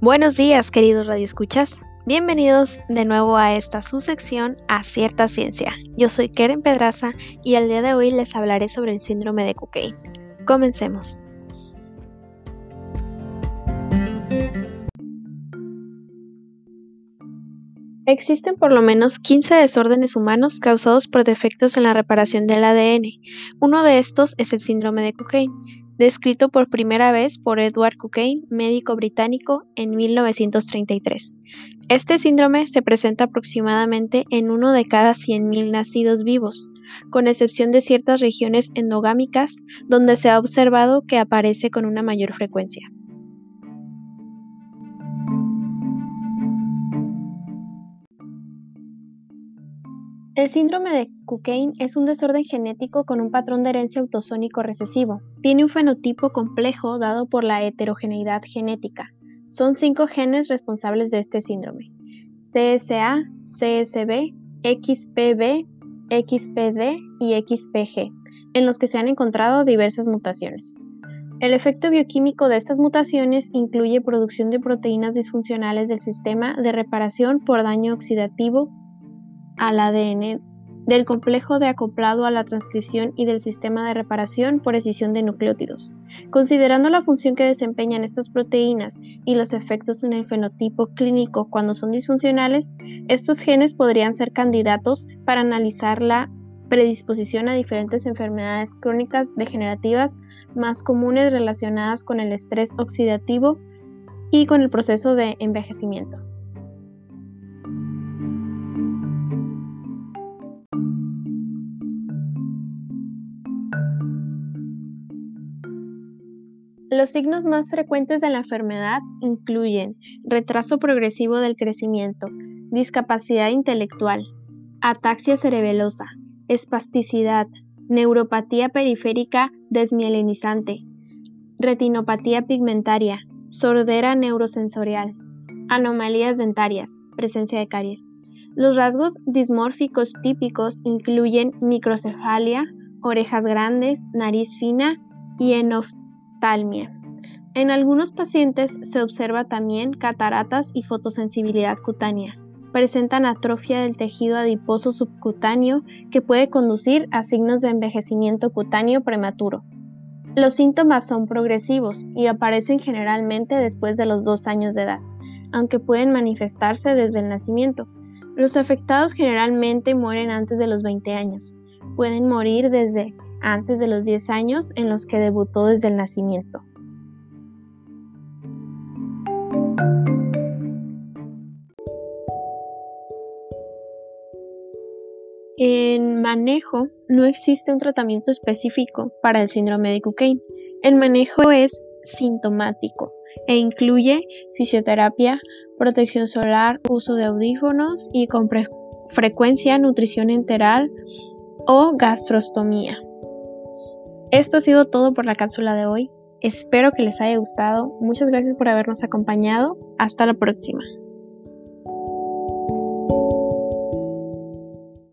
Buenos días, queridos radioescuchas. Bienvenidos de nuevo a esta su sección A Cierta Ciencia. Yo soy Keren Pedraza y al día de hoy les hablaré sobre el síndrome de Cocaine. Comencemos. Existen por lo menos 15 desórdenes humanos causados por defectos en la reparación del ADN. Uno de estos es el síndrome de Cocaine, descrito por primera vez por Edward Cocaine, médico británico, en 1933. Este síndrome se presenta aproximadamente en uno de cada 100.000 nacidos vivos, con excepción de ciertas regiones endogámicas donde se ha observado que aparece con una mayor frecuencia. El síndrome de Cocaine es un desorden genético con un patrón de herencia autosómico recesivo. Tiene un fenotipo complejo dado por la heterogeneidad genética. Son cinco genes responsables de este síndrome: CSA, CSB, XPB, XPD y XPG, en los que se han encontrado diversas mutaciones. El efecto bioquímico de estas mutaciones incluye producción de proteínas disfuncionales del sistema de reparación por daño oxidativo al ADN del complejo de acoplado a la transcripción y del sistema de reparación por escisión de nucleótidos. Considerando la función que desempeñan estas proteínas y los efectos en el fenotipo clínico cuando son disfuncionales, estos genes podrían ser candidatos para analizar la predisposición a diferentes enfermedades crónicas degenerativas más comunes relacionadas con el estrés oxidativo y con el proceso de envejecimiento. Los signos más frecuentes de la enfermedad incluyen retraso progresivo del crecimiento, discapacidad intelectual, ataxia cerebelosa, espasticidad, neuropatía periférica desmielinizante, retinopatía pigmentaria, sordera neurosensorial, anomalías dentarias, presencia de caries. Los rasgos dismórficos típicos incluyen microcefalia, orejas grandes, nariz fina y enoftalmia en algunos pacientes se observa también cataratas y fotosensibilidad cutánea. Presentan atrofia del tejido adiposo subcutáneo que puede conducir a signos de envejecimiento cutáneo prematuro. Los síntomas son progresivos y aparecen generalmente después de los dos años de edad, aunque pueden manifestarse desde el nacimiento. Los afectados generalmente mueren antes de los 20 años. Pueden morir desde antes de los 10 años en los que debutó desde el nacimiento. En manejo no existe un tratamiento específico para el síndrome de Cocaine. El manejo es sintomático e incluye fisioterapia, protección solar, uso de audífonos y con frecuencia nutrición enteral o gastrostomía. Esto ha sido todo por la cápsula de hoy. Espero que les haya gustado. Muchas gracias por habernos acompañado. Hasta la próxima.